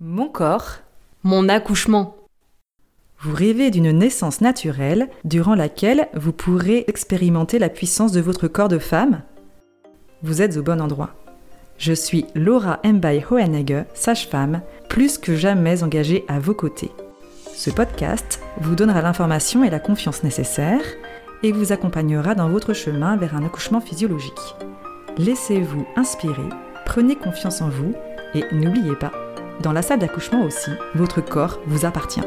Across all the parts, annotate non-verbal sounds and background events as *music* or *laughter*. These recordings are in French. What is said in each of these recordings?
Mon corps, mon accouchement. Vous rêvez d'une naissance naturelle durant laquelle vous pourrez expérimenter la puissance de votre corps de femme Vous êtes au bon endroit. Je suis Laura Mbay Hohenegger, sage-femme, plus que jamais engagée à vos côtés. Ce podcast vous donnera l'information et la confiance nécessaires et vous accompagnera dans votre chemin vers un accouchement physiologique. Laissez-vous inspirer, prenez confiance en vous et n'oubliez pas, dans la salle d'accouchement aussi, votre corps vous appartient.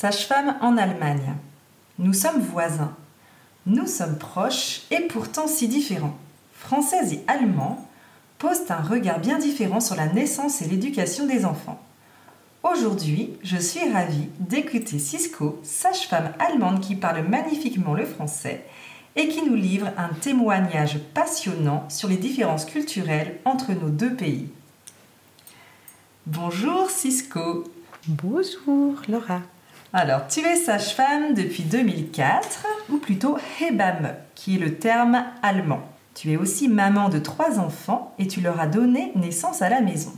Sage-femme en Allemagne. Nous sommes voisins. Nous sommes proches et pourtant si différents. Français et Allemands posent un regard bien différent sur la naissance et l'éducation des enfants. Aujourd'hui, je suis ravie d'écouter Cisco, sage-femme allemande qui parle magnifiquement le français et qui nous livre un témoignage passionnant sur les différences culturelles entre nos deux pays. Bonjour Cisco. Bonjour Laura. Alors, tu es sage-femme depuis 2004, ou plutôt Hebamme, qui est le terme allemand. Tu es aussi maman de trois enfants et tu leur as donné naissance à la maison.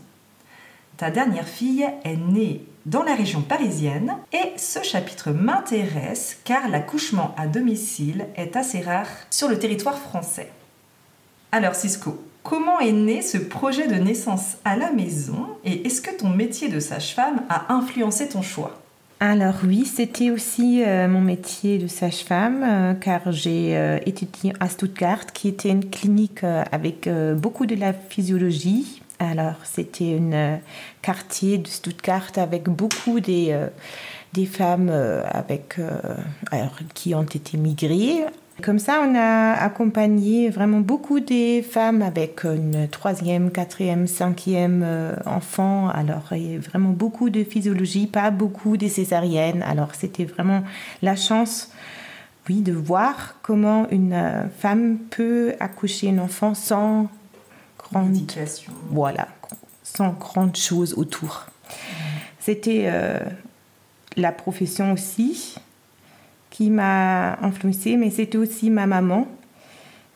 Ta dernière fille est née dans la région parisienne et ce chapitre m'intéresse car l'accouchement à domicile est assez rare sur le territoire français. Alors Cisco, comment est né ce projet de naissance à la maison et est-ce que ton métier de sage-femme a influencé ton choix? Alors oui, c'était aussi euh, mon métier de sage-femme euh, car j'ai euh, étudié à Stuttgart qui était une clinique avec beaucoup de la physiologie. Alors c'était un quartier de Stuttgart avec beaucoup des, des femmes qui ont été migrées comme ça, on a accompagné vraiment beaucoup des femmes avec une troisième, quatrième, cinquième euh, enfant. Alors, il y a vraiment beaucoup de physiologie, pas beaucoup de césariennes. Alors, c'était vraiment la chance, oui, de voir comment une euh, femme peut accoucher un enfant sans grande Voilà, sans grande chose autour. C'était euh, la profession aussi m'a influencée, mais c'était aussi ma maman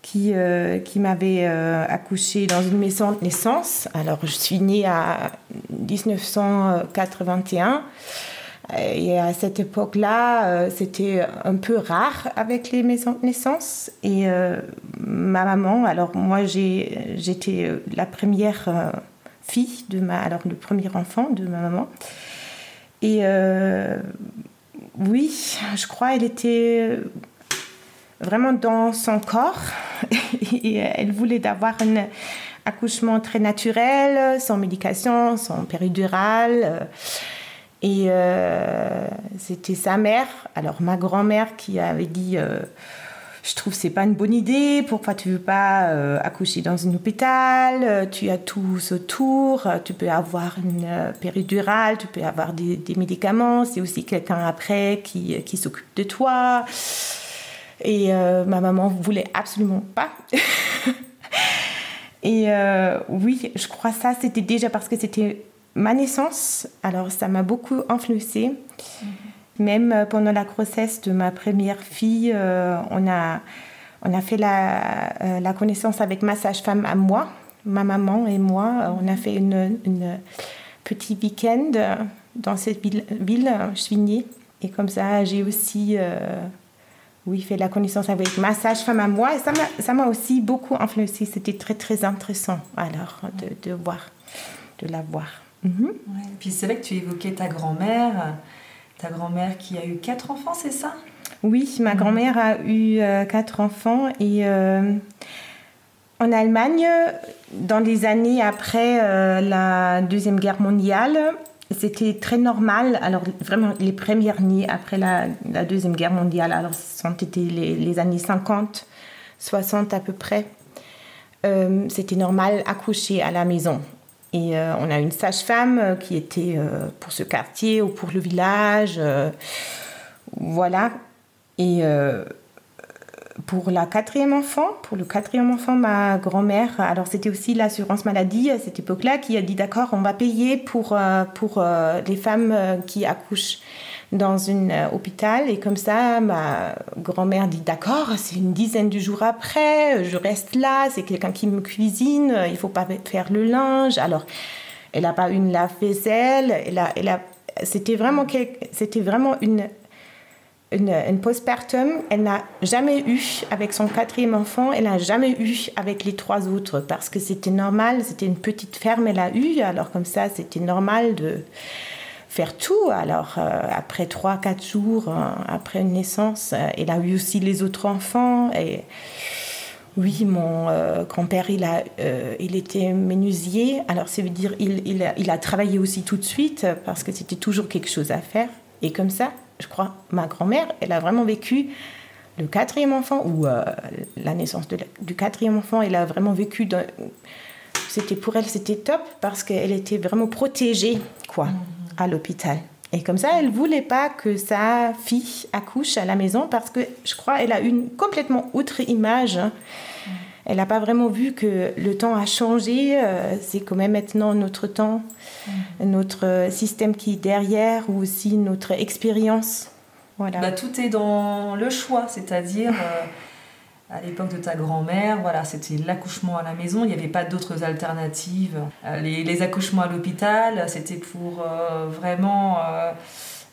qui, euh, qui m'avait euh, accouché dans une maison de naissance. Alors, je suis née à 1981. Et à cette époque-là, euh, c'était un peu rare avec les maisons de naissance. Et ma maman, alors moi, j'étais la première fille de ma, alors le premier enfant de ma maman. Et oui, je crois, elle était vraiment dans son corps *laughs* et elle voulait d'avoir un accouchement très naturel, sans médication, sans péridurale. Et euh, c'était sa mère, alors ma grand-mère, qui avait dit euh, je trouve c'est pas une bonne idée. Pourquoi tu veux pas euh, accoucher dans un hôpital? Euh, Tu as tout autour. Euh, tu peux avoir une péridurale, tu peux avoir des, médicaments. C'est aussi quelqu'un après qui, qui s'occupe de toi. Et ma maman voulait absolument pas. *laughs* Et oui, je crois ça, c'était déjà parce que c'était ma naissance. Alors ça m'a beaucoup influencée. Même euh, pendant la grossesse de ma première fille, euh, on, a, on a fait la, euh, la connaissance avec ma sage-femme à moi, ma maman et moi. On a fait une, petit week-end dans cette ville, ville. Et comme ça, j'ai aussi oui, fait la connaissance avec ma sage-femme à moi. Et ça m'a aussi beaucoup influencé. C'était très, très intéressant alors de, de voir, de la voir. Mhm. puis c'est vrai que tu évoquais ta grand-mère ta grand-mère qui a eu quatre enfants, c'est ça? Oui, ma grand-mère a eu euh, quatre enfants et euh, en Allemagne, dans les années après euh, la Deuxième Guerre mondiale, c'était très normal. Alors, vraiment, les premières années après la, Deuxième Guerre mondiale, alors, ce sont été les, les, années 50, 60 à peu près. c'était normal accoucher à la maison. Et on a une sage-femme qui était pour ce quartier ou pour le village. voilà. Et pour la quatrième enfant, pour le quatrième enfant, ma grand-mère, alors c'était aussi l'assurance maladie à cette époque-là qui a dit d'accord, on va payer pour, euh, euh, les femmes euh, qui accouchent dans un hôpital. Et comme ça, ma grand-mère dit d'accord, c'est une dizaine de jours après, je reste là, c'est quelqu'un qui me cuisine, il faut pas faire le linge. Alors, elle n'a pas une lave-vaisselle, elle a, elle a, c'était vraiment, c'était vraiment une une, postpartum, elle n'a jamais eu avec son quatrième enfant, elle n'a jamais eu avec les trois autres parce que c'était normal, c'était une petite ferme, elle a eu, alors comme ça c'était normal de faire tout. Alors euh, après trois, quatre jours, euh, après une naissance, euh, elle a eu aussi les autres enfants et oui, mon grand-père, il, a, il était menuisier. Alors, ça veut dire il, il, a, il travaillé aussi tout de suite parce que c'était toujours quelque chose à faire. Et comme ça, je crois, ma grand-mère, elle a vraiment vécu le quatrième enfant, ou euh, la naissance du quatrième enfant, elle a vraiment vécu. C'était pour elle, c'était top parce qu'elle était vraiment protégée, quoi, mhm. À l'hôpital. Et comme ça, elle voulait pas que sa fille accouche à la maison parce que je crois elle a une complètement autre image. Hein. Mhm. Elle n'a pas vraiment vu que le temps a changé. Euh, c'est quand même maintenant notre temps, mm. notre système qui est derrière ou aussi notre expérience. Voilà. Bah, tout est dans le choix, c'est-à-dire euh, à l'époque de ta grand-mère, voilà, c'était l'accouchement à la maison, il n'y avait pas d'autres alternatives. Euh, les, accouchements à l'hôpital, c'était pour vraiment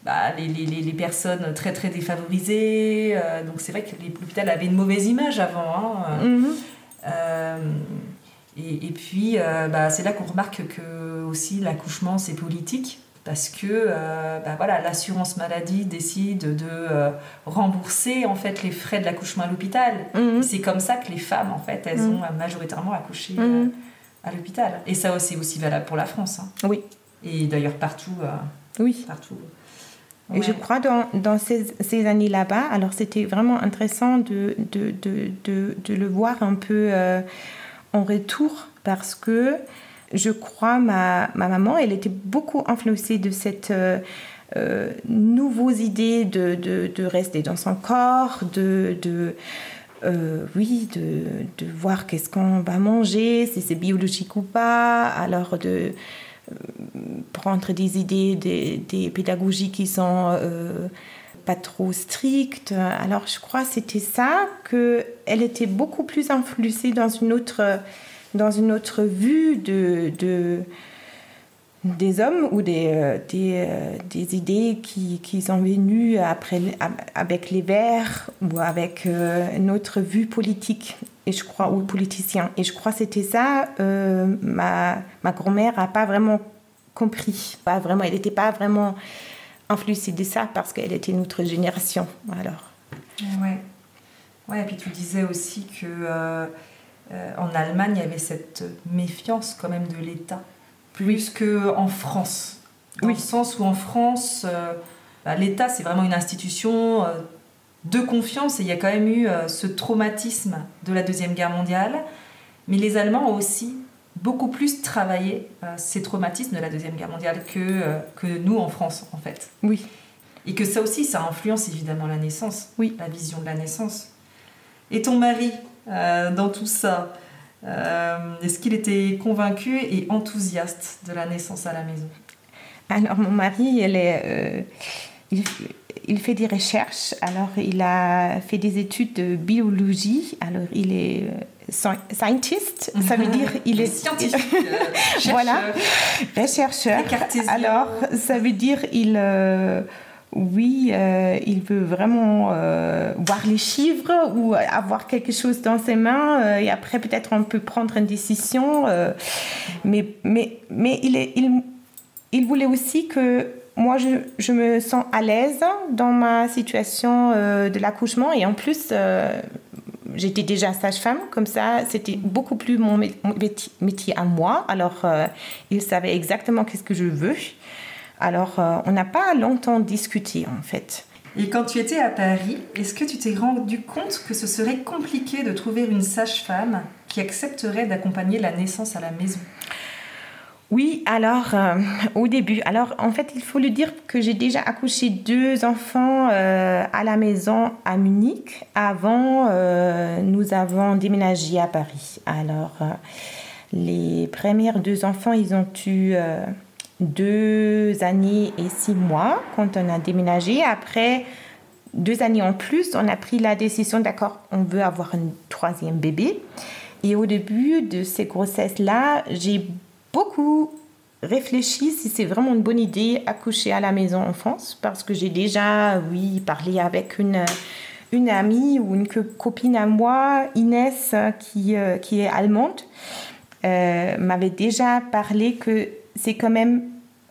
bah, les, les, les, personnes très très défavorisées. donc c'est vrai que l'hôpital avait une mauvaise image avant. Hein. Euh, et, et, puis, euh, bah, c'est là qu'on remarque que aussi l'accouchement, c'est politique parce que euh, bah voilà, l'assurance maladie décide de rembourser en fait les frais de l'accouchement à l'hôpital. Mhm. C'est comme ça que les femmes en fait elles mhm. ont majoritairement accouché mhm. à l'hôpital. Et ça c'est aussi valable pour la France. Hein. Oui. Et d'ailleurs partout. oui. Partout. Et je crois dans, dans ces, ces années là-bas, alors c'était vraiment intéressant de, de, de, de, le voir un peu euh, en retour parce que je crois ma, ma maman, elle était beaucoup influencée de cette euh, euh nouvelles idées de, de, rester dans son corps, de, de euh, oui, de, de voir qu'est-ce qu'on va manger, si c'est biologique ou pas, alors de prendre des idées, des, pédagogies qui sont euh, pas trop strictes. Alors je crois c'était ça, qu'elle était beaucoup plus influencée dans une autre, dans une autre vue de, de des hommes ou des, euh, euh, des, idées qui, qui, sont venues après, avec les Verts ou avec une autre vue politique et je crois, ou politicien. Et je crois que c'était ça. Euh, ma, ma grand-mère n'a pas vraiment compris. Pas vraiment, elle n'était pas vraiment influencée de ça parce qu'elle était une autre génération. Alors. Ouais. Ouais, et puis tu disais aussi que euh, euh, en Allemagne, il y avait cette méfiance quand même de l'État, plus qu'en France. Dans oui. le sens où en France, bah, l'État, c'est vraiment une institution de confiance et il y a quand même eu euh, ce traumatisme de la Deuxième Guerre mondiale. Mais les Allemands ont aussi beaucoup plus travaillé euh, ces traumatismes de la Deuxième Guerre mondiale que, euh, que nous en France, en fait. Oui. Et que ça aussi, ça influence évidemment la naissance, oui. la vision de la naissance. Et ton mari, dans tout ça, est-ce qu'il était convaincu et enthousiaste de la naissance à la maison? Alors, mon mari, elle est il fait des recherches. Alors, il a fait des études de biologie. Alors, il est euh, scientist, ça veut dire il est scientifique, euh, *laughs* voilà, rechercheur. Alors, ça veut dire il euh, oui, il veut vraiment voir les chiffres ou avoir quelque chose dans ses mains et après peut-être on peut prendre une décision. mais, mais, mais il, est, il, il voulait aussi que moi, je, je, me sens à l'aise dans ma situation euh, de l'accouchement et en plus, euh, j'étais déjà sage-femme, comme ça, c'était beaucoup plus mon métier à moi. Alors, euh, il savait exactement qu'est-ce que je veux. Alors, on n'a pas longtemps discuté en fait. Et quand tu étais à Paris, est-ce que tu t'es rendu compte que ce serait compliqué de trouver une sage-femme qui accepteraient d'accompagner la naissance à la maison? Oui, alors euh, au début, alors en fait il faut le dire que j'ai déjà accouché deux enfants euh, à la maison à Munich. Avant, euh, nous avons déménagé à Paris. Alors les premières deux enfants, ils ont eu deux années et six mois quand on a déménagé. Après deux années en plus, on a pris la décision, d'accord, on veut avoir un troisième bébé. Et au début de ces grossesses-là, j'ai beaucoup réfléchi si c'est vraiment une bonne idée accoucher à la maison en France parce que j'ai déjà, oui, parlé avec une, une amie ou une copine à moi, Inès, qui, euh, qui est allemande, euh, m'avait déjà parlé que c'est quand même.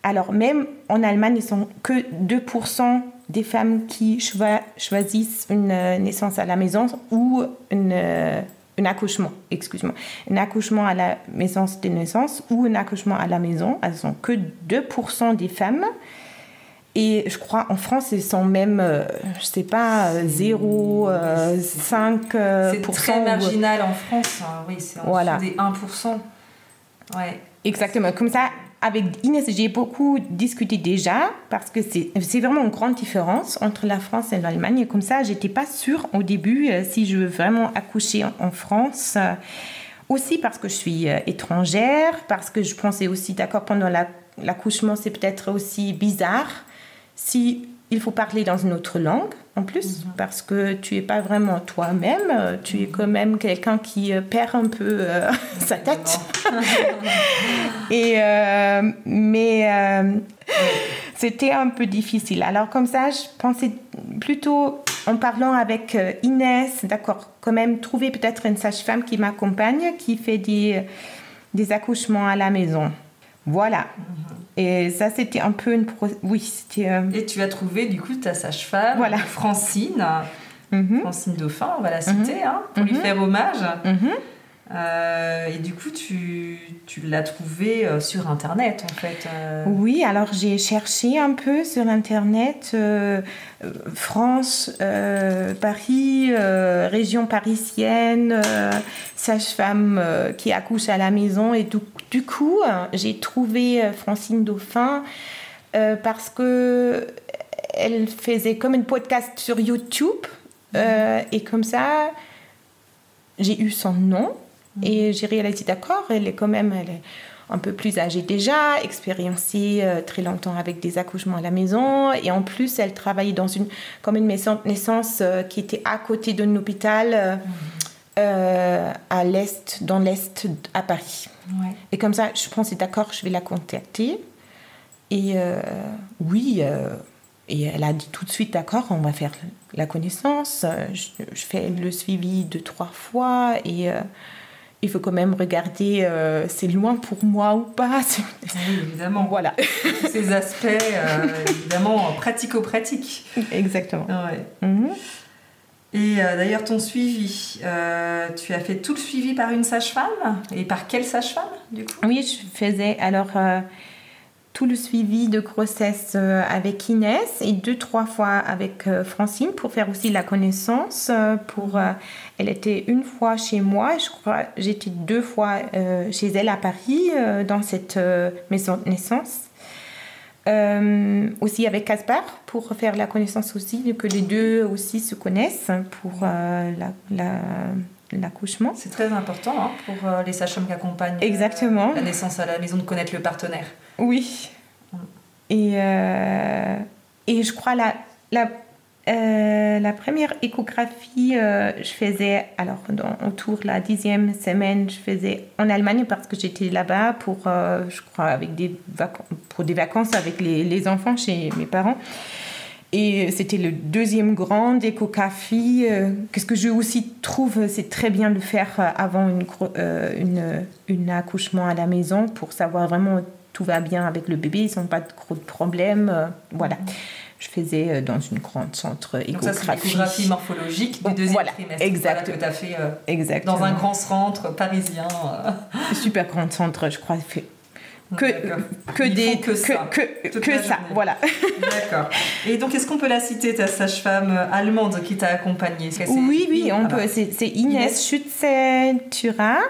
Alors, même en Allemagne, ils sont que 2% des femmes qui choisissent une euh, naissance à la maison ou une un accouchement, excuse-moi, un accouchement à la maison de naissance ou un accouchement à la maison. Elles sont que 2% des femmes. Et je crois en France, ils sont même, euh, je sais pas, 0, 5 euh, C'est très marginal en France, hein. oui, c'est en voilà. des 1%. Ouais. Exactement. Comme ça, avec Inès, j'ai beaucoup discuté déjà parce que c'est vraiment une grande différence entre la France et l'Allemagne. Comme ça, j'étais pas sûre au début euh, si je veux vraiment accoucher en, France. aussi parce que je suis euh, étrangère, parce que je pensais aussi, d'accord, pendant l'accouchement, c'est peut-être aussi bizarre si faut parler dans une autre langue en plus, mhm. parce que tu es pas vraiment toi-même, tu es quand même quelqu'un qui euh, perd un peu euh, *laughs* sa tête. *laughs* Et, euh, mais c'était un peu difficile. Alors comme ça, je pensais plutôt en parlant avec Inès, d'accord, quand même trouver peut-être une sage-femme qui m'accompagne, qui fait des, des accouchements à la maison. Voilà. Et ça, c'était un peu une. Oui, c'était. Euh, Et tu as trouvé, du coup, ta sage-femme, voilà. Francine. Mhm. Francine Dauphin, on va la citer, mhm. hein, pour lui mhm. faire hommage. Euh, et du coup, tu, tu l'as trouvé euh, sur Internet, en fait. Euh. Oui, alors j'ai cherché un peu sur Internet, France, Paris, région parisienne, sage-femme qui accouche à la maison. Et du, du coup, j'ai trouvé Francine Dauphin parce que elle faisait comme un podcast sur YouTube. et comme ça, j'ai eu son nom. Et j'ai réalisé, d'accord, elle est quand même elle est un peu plus âgée déjà, expériencée euh, très longtemps avec des accouchements à la maison. Et en plus, elle travaillait dans une, comme une maison de naissance euh, qui était à côté d'un hôpital euh, à l'est, dans l'est à Paris. Et comme ça, je pensais, d'accord, je vais la contacter. Et oui, et elle a dit tout de suite, d'accord, on va faire la connaissance. Je, je, fais le suivi deux, trois fois. Et il faut quand même regarder euh, c'est loin pour moi ou pas. *laughs* Oui, évidemment. Voilà. Ces aspects, euh, évidemment, pratico-pratiques. Exactement. Mhm. Et euh, d'ailleurs, ton suivi, tu as fait tout le suivi par une sage-femme? Et par quelle sage-femme, du coup? Oui, je faisais alors tout le suivi de grossesse euh, avec Inès et deux, trois fois avec euh, Francine pour faire aussi la connaissance. Euh, pour, elle était une fois chez moi, je crois, j'étais deux fois chez elle à Paris dans cette maison de naissance. Aussi avec Caspar pour faire la connaissance aussi, que les deux aussi se connaissent pour l'accouchement. C'est très important hein, pour les sages-femmes qui accompagnent Exactement. la naissance à la maison de connaître le partenaire. Oui. Et, euh, et je crois la, la, euh, la première échographie, euh, je faisais, alors autour de la dixième semaine, je faisais en Allemagne parce que j'étais là-bas pour, je crois, avec des pour des vacances avec les, enfants chez mes parents. Et c'était le deuxième grand échographie. Qu'est-ce que je aussi trouve, c'est très bien de faire avant une, accouchement à la maison pour savoir vraiment tout va bien avec le bébé, ils n'ont pas de gros problèmes. Euh, voilà. Je faisais euh, dans une grande centre échographie. Donc l'échographie morphologique du deuxième voilà, trimestre. Exact. que tu as fait euh, dans un grand centre parisien. *laughs* Super grand centre, je crois, fait que, que des que, ça, que, que ça voilà. *laughs* D'accord. Et donc est-ce qu'on peut la citer ta sage-femme allemande qui t'a accompagnée? Oui oui on peut c'est Inès, Schütze-Turin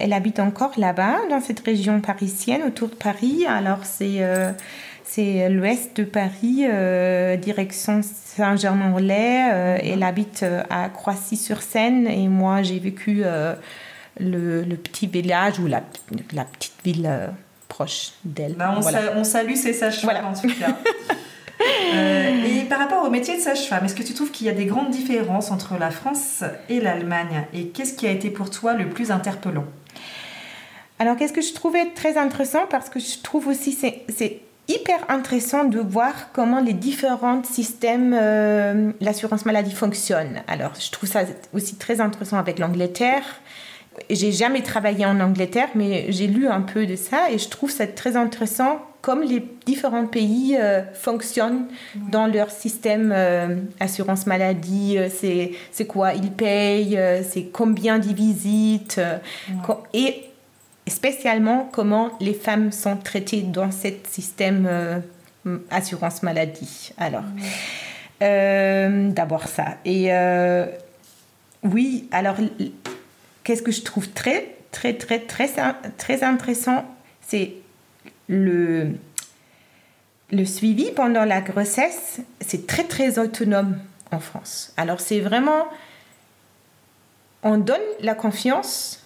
elle habite encore là-bas dans cette région parisienne autour de Paris. Alors c'est euh, c'est l'ouest de Paris euh, direction Saint-Germain-en-Laye euh, elle habite à Croissy-sur-Seine. Et moi j'ai vécu le, le, petit village ou la, la petite ville proche d'elle. Bah, on, salue ces sages-femmes en tout cas. *laughs* Euh, et par rapport au métier de sage-femme, est-ce que tu trouves qu'il y a des grandes différences entre la France et l'Allemagne? Et qu'est-ce qui a été pour toi le plus interpellant? Alors, qu'est-ce que je trouvais très intéressant? Parce que je trouve aussi c'est hyper intéressant de voir comment les différents systèmes euh, l'assurance maladie fonctionnent. Alors, je trouve ça aussi très intéressant avec l'Angleterre. J'ai jamais travaillé en Angleterre, mais j'ai lu un peu de ça et je trouve ça très intéressant comme les différents pays euh, fonctionnent dans leur système euh, assurance maladie, euh, c'est quoi ils payent, c'est combien de visites et spécialement comment les femmes sont traitées dans ce système assurance maladie. Alors, d'abord ça. Et oui, alors qu'est-ce que je trouve très, très, très, très, très intéressant, c'est le, le suivi pendant la grossesse, c'est très, très autonome en France. Alors, c'est vraiment, on donne la confiance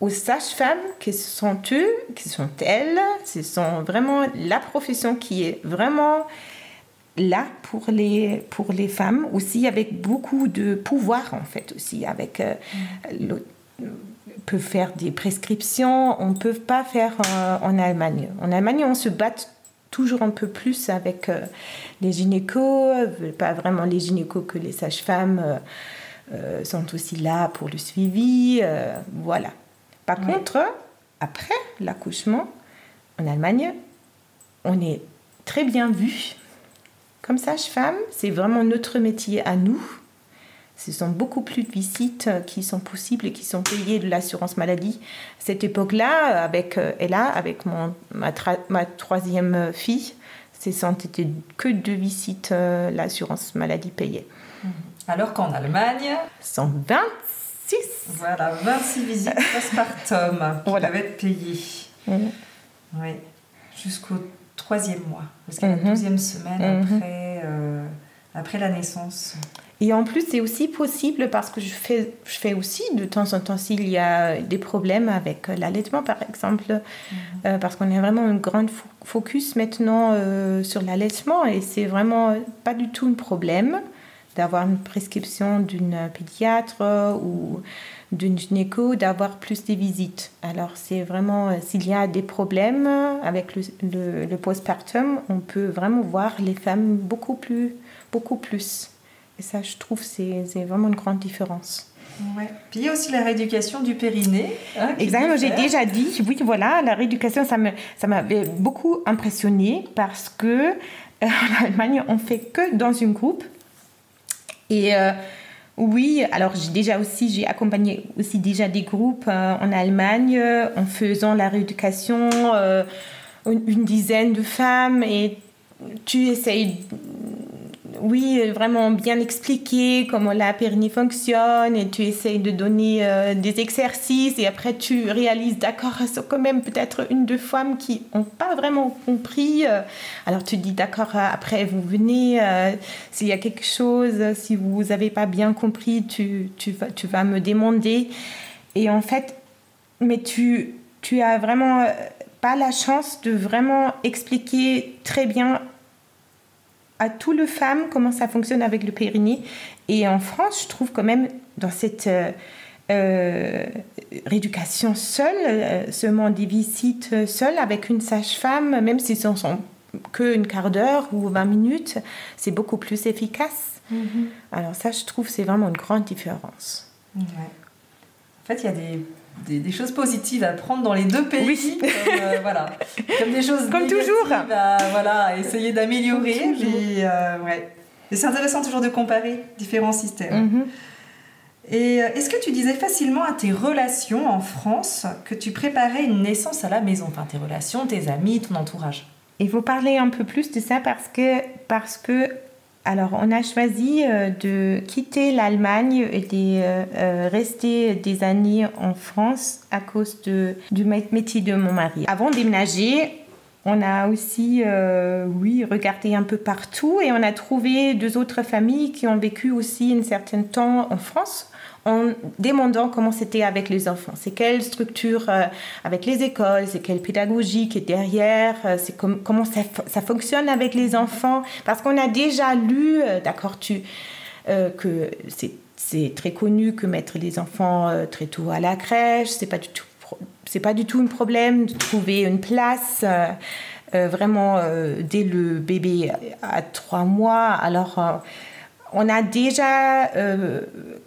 aux sages-femmes qui sont eux, qui sont elles, ce sont vraiment la profession qui est vraiment là pour les, pour les femmes, aussi avec beaucoup de pouvoir en fait, aussi avec... Euh, mm. peut faire des prescriptions, on ne peut pas faire euh, en Allemagne. En Allemagne, on se bat toujours un peu plus avec euh, les gynécos, pas vraiment les gynécos que les sages-femmes sont aussi là pour le suivi, voilà. Par contre, après l'accouchement, en Allemagne, on est très bien vu comme sage-femme, c'est vraiment notre métier à nous. Ce sont beaucoup plus de visites qui sont possibles et qui sont payées de l'assurance maladie. À cette époque-là, avec euh, Ella, avec mon, ma, ma troisième fille, ce sont que deux visites, euh, l'assurance maladie payée. Alors qu'en Allemagne, sont 26. Voilà, 26 visites *laughs* postpartum qui voilà. doivent être payées. Oui, jusqu'au troisième mois, parce qu'il y a la mhm. douzième semaine mhm. après, euh, après la naissance. Et en plus, c'est aussi possible parce que je fais, je fais aussi de temps en temps s'il y a des problèmes avec l'allaitement, par exemple, mhm. euh, parce qu'on a vraiment un grand focus maintenant euh, sur l'allaitement et c'est vraiment pas du tout un problème d'avoir une prescription d'une pédiatre ou d'une gynéco d'avoir plus de visites. Alors c'est vraiment, euh, s'il y a des problèmes avec le, le, postpartum, on peut vraiment voir les femmes beaucoup plus. Beaucoup plus. Et ça, je trouve, c'est vraiment une grande différence. Ouais. Puis il y a aussi la rééducation du périnée. Hein, Exactement, j'ai déjà dit, oui, voilà, la rééducation, ça m'avait ça beaucoup impressionné parce que euh, *laughs* en Allemagne, on fait que dans une groupe. Et euh, oui, alors j'ai déjà aussi, j'ai accompagné aussi déjà des groupes euh, en Allemagne euh, en faisant la rééducation, euh, une, dizaine de femmes. Et tu essayes oui, vraiment bien expliquer comment la périnée fonctionne et tu essayes de donner euh, des exercices et après tu réalises, d'accord, c'est quand même peut-être une, deux femmes qui n'ont pas vraiment compris. Euh. alors tu dis, d'accord, euh, après vous venez, s'il y a quelque chose, si vous n'avez pas bien compris, tu, tu, vas, tu vas me demander. Et en fait, mais tu, tu as vraiment pas la chance de vraiment expliquer très bien à toutes les femmes comment ça fonctionne avec le périnée. Et en France, je trouve quand même dans cette euh, euh, rééducation seule, euh, seulement des visites seules avec une sage-femme, même si ce sont que une quart d'heure ou 20 minutes, c'est beaucoup plus efficace. Mm-hmm. Alors ça, je trouve, c'est vraiment une grande différence. En fait, il y a des des, choses positives à prendre dans les deux pays, comme, euh, voilà, comme des choses *laughs* comme toujours, à, voilà, essayer d'améliorer. Euh, ouais. Et c'est intéressant toujours de comparer différents systèmes. Mhm. Et euh, est-ce que tu disais facilement à tes relations en France que tu préparais une naissance à la maison? Enfin, tes relations, tes amis, ton entourage Il faut parler un peu plus de ça parce que, parce que alors, on a choisi euh, de quitter l'Allemagne et de euh, rester des années en France à cause du métier de mon mari. Avant de déménager, on a aussi, oui, regardé un peu partout et on a trouvé deux autres familles qui ont vécu aussi un certain temps en France en demandant comment c'était avec les enfants. C'est quelle structure euh, avec les écoles, c'est quelle pédagogie qui est derrière, euh, c'est comment ça, fonctionne avec les enfants. Parce qu'on a déjà lu, euh, d'accord, tu, que c'est très connu que mettre les enfants très tôt à la crèche, c'est pas du tout pas du tout un problème de trouver une place vraiment dès le bébé à trois mois. Alors on a déjà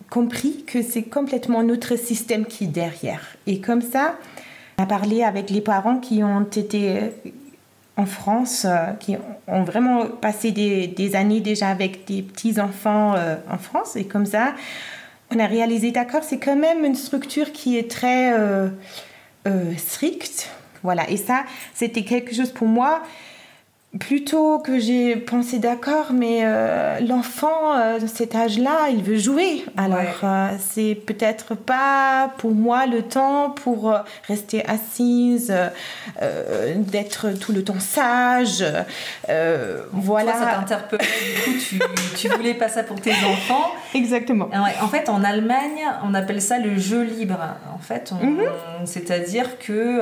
compris que c'est complètement notre système qui est derrière. Et comme ça, on a parlé avec les parents qui ont été en France, euh, qui ont vraiment passé des, années déjà avec des petits-enfants euh, en France. Et comme ça, on a réalisé, d'accord, c'est quand même une structure qui est très stricte. Voilà, et ça, c'était quelque chose pour moi plutôt que j'ai pensé d'accord, mais euh, l'enfant euh, de cet âge-là, il veut jouer. Alors, euh, c'est peut-être pas pour moi le temps pour rester assise, d'être tout le temps sage. voilà. ça t'interpellait, du coup, tu, *laughs* tu, voulais pas ça pour tes enfants. Exactement. En fait, en Allemagne, on appelle ça le jeu libre. En fait, mhm. c'est-à-dire que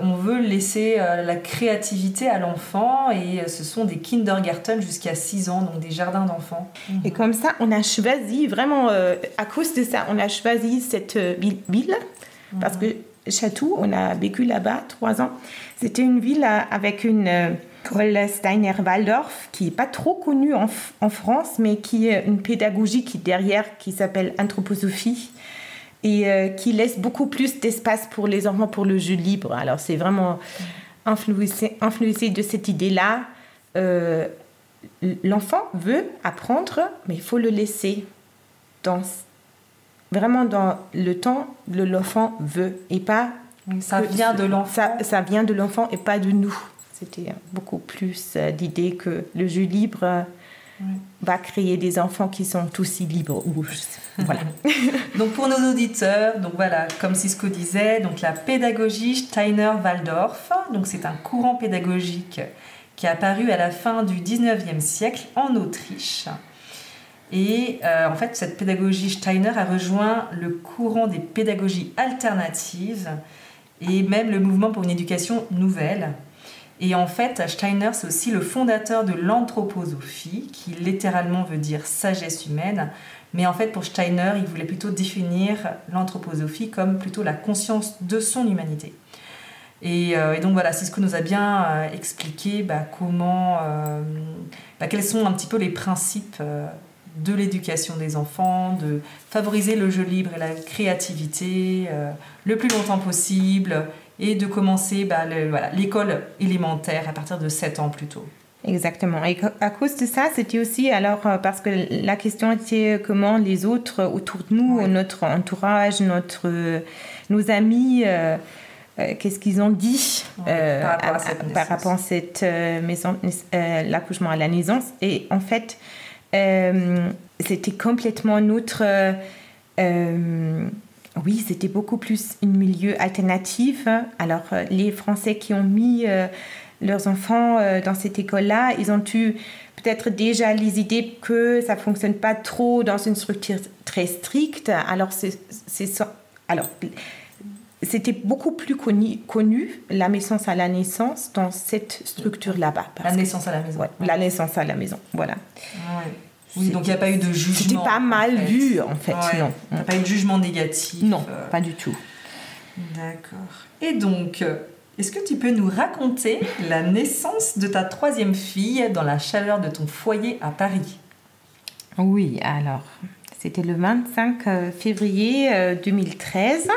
on veut laisser euh, la créativité à l'enfant et euh, ce sont des kindergarten jusqu'à 6 ans, donc des jardins d'enfants. Mhm. Et comme ça, on a choisi vraiment, euh, à cause de ça, on a choisi cette ville, mhm. parce que Château, on a vécu là-bas trois ans. C'était une ville avec une école Steiner-Waldorf qui n'est pas trop connue en, en, France, mais qui est une pédagogie qui derrière, qui s'appelle anthroposophie et euh, qui laisse beaucoup plus d'espace pour les enfants pour le jeu libre. Alors c'est vraiment influencé, influencé de cette idée-là. Euh, l'enfant veut apprendre, mais il faut le laisser dans vraiment dans le temps que l'enfant veut et pas ça vient de l'enfant. Ça, vient de l'enfant et pas de nous. C'était beaucoup plus euh, l'idée que le jeu libre va créer des enfants qui sont aussi libres. *laughs* Voilà. *laughs* donc pour nos auditeurs, donc voilà, comme Cisco disait, donc la pédagogie Steiner-Waldorf, donc c'est un courant pédagogique qui est apparu à la fin du 19e siècle en Autriche. Et euh, en fait, cette pédagogie Steiner a rejoint le courant des pédagogies alternatives et même le mouvement pour une éducation nouvelle, et en fait, Steiner, c'est aussi le fondateur de l'anthroposophie, qui littéralement veut dire sagesse humaine. Mais en fait, pour Steiner, il voulait plutôt définir l'anthroposophie comme plutôt la conscience de son humanité. Et, euh, donc voilà, Cisco nous a bien euh, expliqué bah, comment, euh, bah, quels sont un petit peu les principes de l'éducation des enfants, de favoriser le jeu libre et la créativité le plus longtemps possible et de commencer bah, l'école élémentaire à partir de 7 ans plutôt. Exactement. Et à cause de ça, c'était aussi alors euh, parce que la question était comment les autres autour de nous, notre entourage, notre, nos amis, euh, euh, qu'est-ce qu'ils ont dit par rapport à cette, maison, l'accouchement à la naissance. Et en fait, c'était complètement notre oui, c'était beaucoup plus un milieu alternatif. Alors, euh, les Français qui ont mis euh, leurs enfants euh, dans cette école-là, ils ont eu peut-être déjà les idées que ça fonctionne pas trop dans une structure très stricte. Alors, c'est alors c'était beaucoup plus connu, connu, la naissance à la naissance dans cette structure là-bas. La naissance à la maison. La naissance à la maison, voilà. Ouais donc il n'y a pas eu de jugement. C'était pas mal vu, en fait, non. Il n'y a pas eu de jugement négatif. Non, euh. pas du tout. D'accord. Et donc, est-ce que tu peux nous raconter la naissance de ta troisième fille dans la chaleur de ton foyer à Paris? Oui, alors, c'était le 25 euh, février 2013. Euh,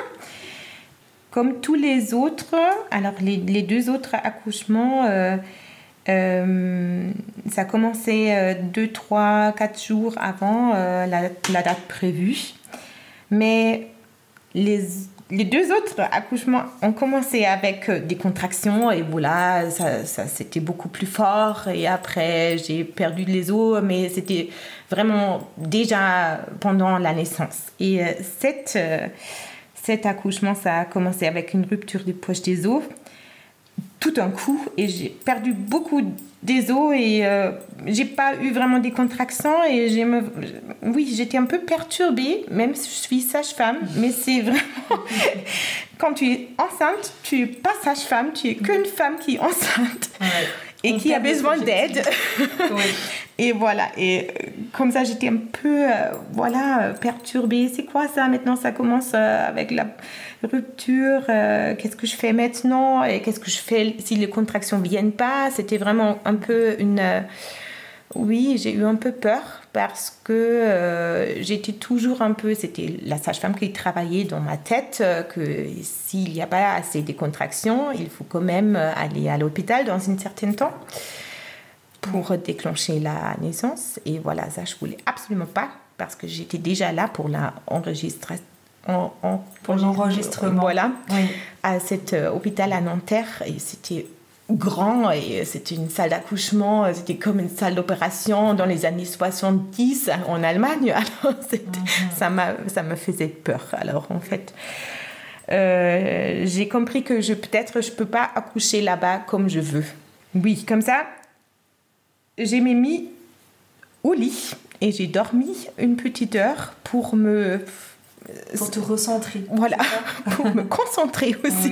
Comme tous les autres, alors les, deux autres accouchements ça a commencé 2, 3, 4 jours avant la, la, date prévue. Mais les les deux autres accouchements ont commencé avec euh, des contractions et voilà, ça, ça c'était beaucoup plus fort. Et après, j'ai perdu les os, mais c'était vraiment déjà pendant la naissance. Et euh, cette, euh, cet accouchement, ça a commencé avec une rupture des poches des os tout un coup et j'ai perdu beaucoup des os et euh, j'ai pas eu vraiment des contractions et j'ai me... oui j'étais un peu perturbée même si je suis sage-femme *laughs* mais c'est vraiment quand tu es enceinte tu es pas sage-femme tu es qu'une femme qui est enceinte et qui a besoin d'aide. *laughs* Et voilà. Et euh, comme ça j'étais un peu euh, voilà perturbée. C'est quoi ça maintenant ça commence avec la rupture, euh, qu'est-ce que je fais maintenant et qu'est-ce que je fais si les contractions viennent pas? C'était vraiment un peu une... Euh, oui, j'ai eu un peu peur parce que euh, j'étais toujours un peu... C'était la sage-femme qui travaillait dans ma tête que s'il n'y a pas assez de contractions, il faut quand même aller à l'hôpital dans un certain temps pour déclencher la naissance. Et voilà, ça, je voulais absolument pas parce que j'étais déjà là pour l'enregistrement en, pour l'enregistrement. Voilà, à cet euh, hôpital à Nanterre. Et c'était grand et c'était une salle d'accouchement, c'était comme une salle d'opération dans les années 70 en Allemagne. *laughs* Alors, mhm. ça, me faisait peur. Alors, en fait, euh, j'ai compris que je, peut-être je peux pas accoucher là-bas comme je veux. Oui, comme ça, j'ai mis au lit et j'ai dormi une petite heure pour me pour te recentrer. Voilà, *laughs* pour me concentrer aussi.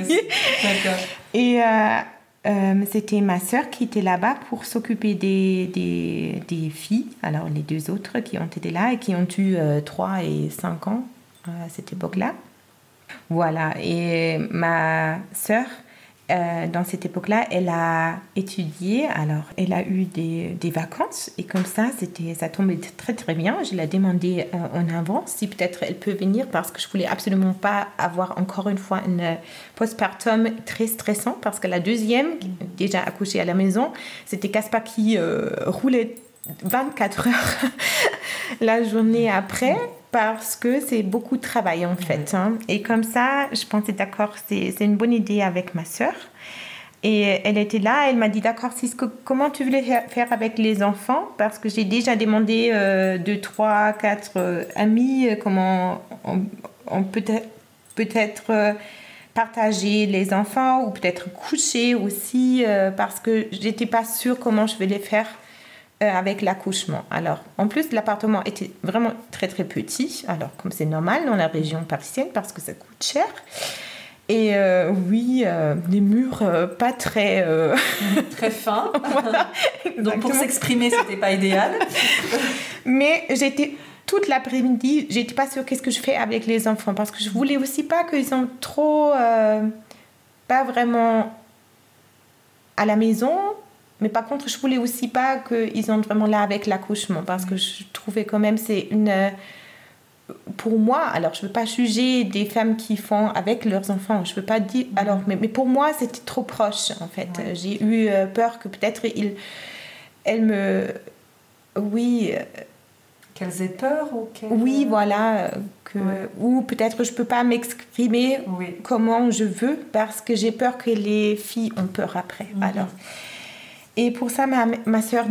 D'accord. Et euh, euh, c'était ma sœur qui était là-bas pour s'occuper des, des, filles, alors les deux autres qui ont été là et qui ont eu 3 euh, et 5 ans à cette époque-là. Voilà, et ma sœur, euh, dans cette époque-là, elle a étudié, alors elle a eu des, des vacances et comme ça, c'était, ça tombait très très bien. Je l'ai demandé euh, en avant si peut-être elle peut venir parce que je voulais absolument pas avoir encore une fois une postpartum très stressant parce que la deuxième, déjà accouchée à la maison, c'était Caspar qui euh, roulait 24 heures *laughs* la journée après parce que c'est beaucoup de travail en fait. Hein. Et comme ça, je pensais d'accord, c'est une bonne idée avec ma soeur. Et elle était là, elle m'a dit d'accord, Cisco, comment tu voulais faire avec les enfants? Parce que j'ai déjà demandé euh, deux, trois, quatre euh, amis euh, comment on, peut peut-être partager les enfants ou peut-être coucher aussi parce que j'étais pas sûre comment je vais les faire euh, avec l'accouchement. Alors, en plus, l'appartement était vraiment très très petit, alors comme c'est normal dans la région parisienne parce que ça coûte cher. Et euh, oui, euh, des murs pas très... *laughs* très fins. *laughs* *laughs* Donc pour s'exprimer, c'était pas idéal. Mais j'étais toute l'après-midi, j'étais pas sûre qu'est-ce que je fais avec les enfants parce que je voulais aussi pas qu'ils sont trop... pas vraiment à la maison mais par contre, je voulais aussi pas qu'ils entrent vraiment là avec l'accouchement parce que je trouvais quand même c'est une euh, pour moi, alors je ne veux pas juger des femmes qui font avec leurs enfants, je ne veux pas dire, mm-hmm. alors, mais, mais pour moi c'était trop proche en fait. J'ai eu euh, peur que peut-être il, elle me, oui. Euh, Qu'elles aient peur ou Oui, voilà, que, ou peut-être je ne peux pas m'exprimer comment je veux parce que j'ai peur que les filles ont peur après. Mm-hmm. Alors, et pour ça, ma, ma soeur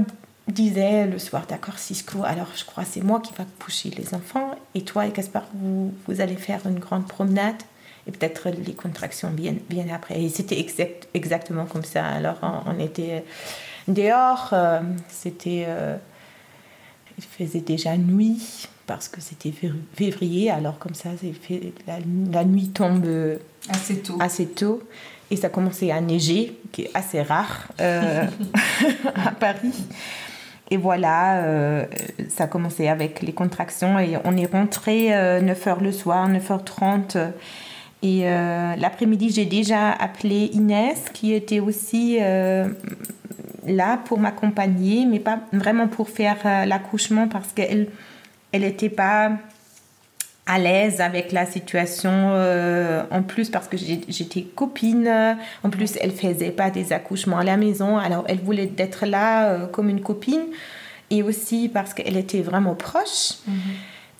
disait le soir, d'accord, Cisco, alors je crois c'est moi qui va coucher les enfants et toi et Caspar, vous, vous allez faire une grande promenade et peut-être les contractions bien, bien après. Et c'était exact, exactement comme ça. Alors on, était dehors, euh, c'était... Euh, il faisait déjà nuit parce que c'était février, alors comme ça, la, la nuit tombe assez tôt. Assez tôt et ça commençait à neiger, qui est assez rare euh, *laughs* à Paris. Et voilà, euh, ça a commencé avec les contractions et on est rentré 9h euh, le soir, 9h30. Et l'après-midi, j'ai déjà appelé Inès, qui était aussi là pour m'accompagner, mais pas vraiment pour faire l'accouchement parce qu'elle elle n'était pas à l'aise avec la situation euh, en plus parce que j'étais copine. En plus elle faisait pas des accouchements à la maison alors elle voulait être là euh, comme une copine. Et aussi parce qu'elle était vraiment proche. Mhm.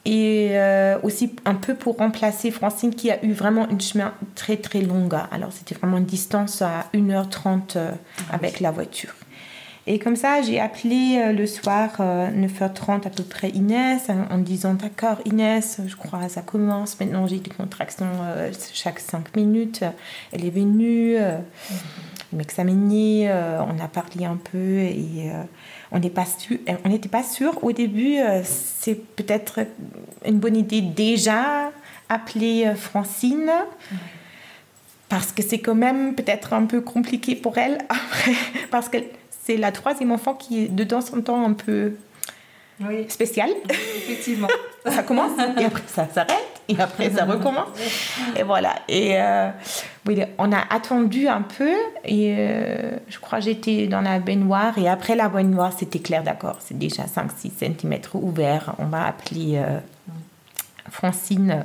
et euh, aussi un peu pour remplacer Francine qui a eu vraiment une chemin très très longue. Alors c'était vraiment une distance à 1h30 ah avec la voiture et comme ça, j'ai appelé euh, le soir, 9h30 euh, à peu près, Inès, en, disant D'accord, Inès, je crois ça commence. Maintenant, j'ai des contractions euh, chaque 5 minutes. Elle est venue, elle m'examinait, on a parlé un peu et on n'était pas pas sûr au début, c'est peut-être une bonne idée déjà appeler Francine. Parce que c'est quand même peut-être un peu compliqué pour elle *laughs* après, parce qu'elle c'est la troisième enfant qui est de temps en temps un peu spécial. Effectivement. *laughs* ça commence et après ça s'arrête et après ça recommence. Et voilà. Et euh, oui, on a attendu un peu et euh, je crois j'étais dans la baignoire et après la baignoire c'était clair d'accord. C'est déjà 5-6 cm ouvert. On va appeler euh, Francine.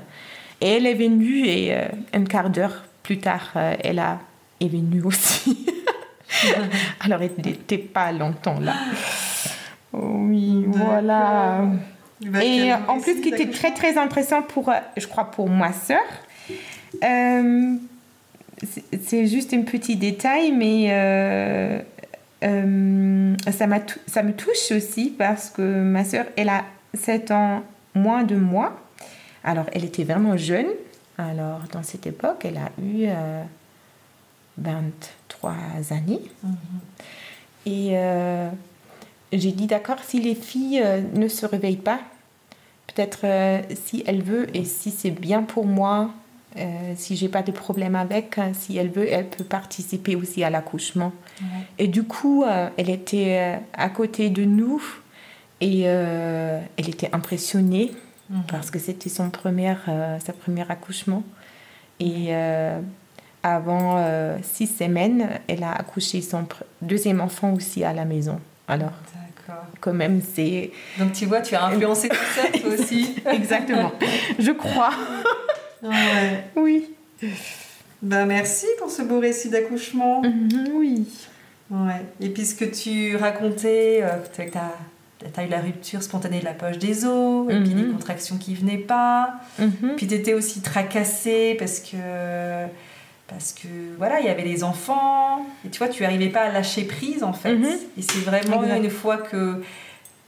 Et elle est venue et un quart d'heure plus tard, elle a, est venue aussi. *laughs* *laughs* Alors, il n'était pas longtemps là. Oui, voilà. Et en plus, ce qui était très très intéressant pour, euh, je crois, pour ma sœur, euh, c'est juste un petit détail, mais euh, ça, ça me touche aussi parce que ma sœur, elle a 7 ans moins de moi. Alors, elle était vraiment jeune. Alors, dans cette époque, elle a eu 23 années. Mhm. Et euh, j'ai dit, d'accord, si les filles euh, ne se réveillent pas, peut-être euh, si elle veut et si c'est bien pour moi, si j'ai pas de problème avec, si elle veut, elle peut participer aussi à l'accouchement. Et du coup, elle était à côté de nous et elle était impressionnée mhm. parce que c'était son premier, sa premier accouchement. Et avant euh, six semaines, elle a accouché son deuxième enfant aussi à la maison. Alors, quand même, c'est. Donc, tu vois, tu as influencé tout ça, toi aussi. *laughs* Exactement. Je crois. *laughs* Ouais. Oui. Ben, merci pour ce beau récit d'accouchement. Mhm, oui. Ouais. Et puis, ce que tu racontais, euh, tu as eu la rupture spontanée de la poche des os, et puis des mhm. contractions qui venaient pas. Mhm. Puis tu étais aussi tracassée parce que parce que voilà, il y avait les enfants, et tu vois, tu n'arrivais pas à lâcher prise en fait. Mhm. Et c'est vraiment une fois que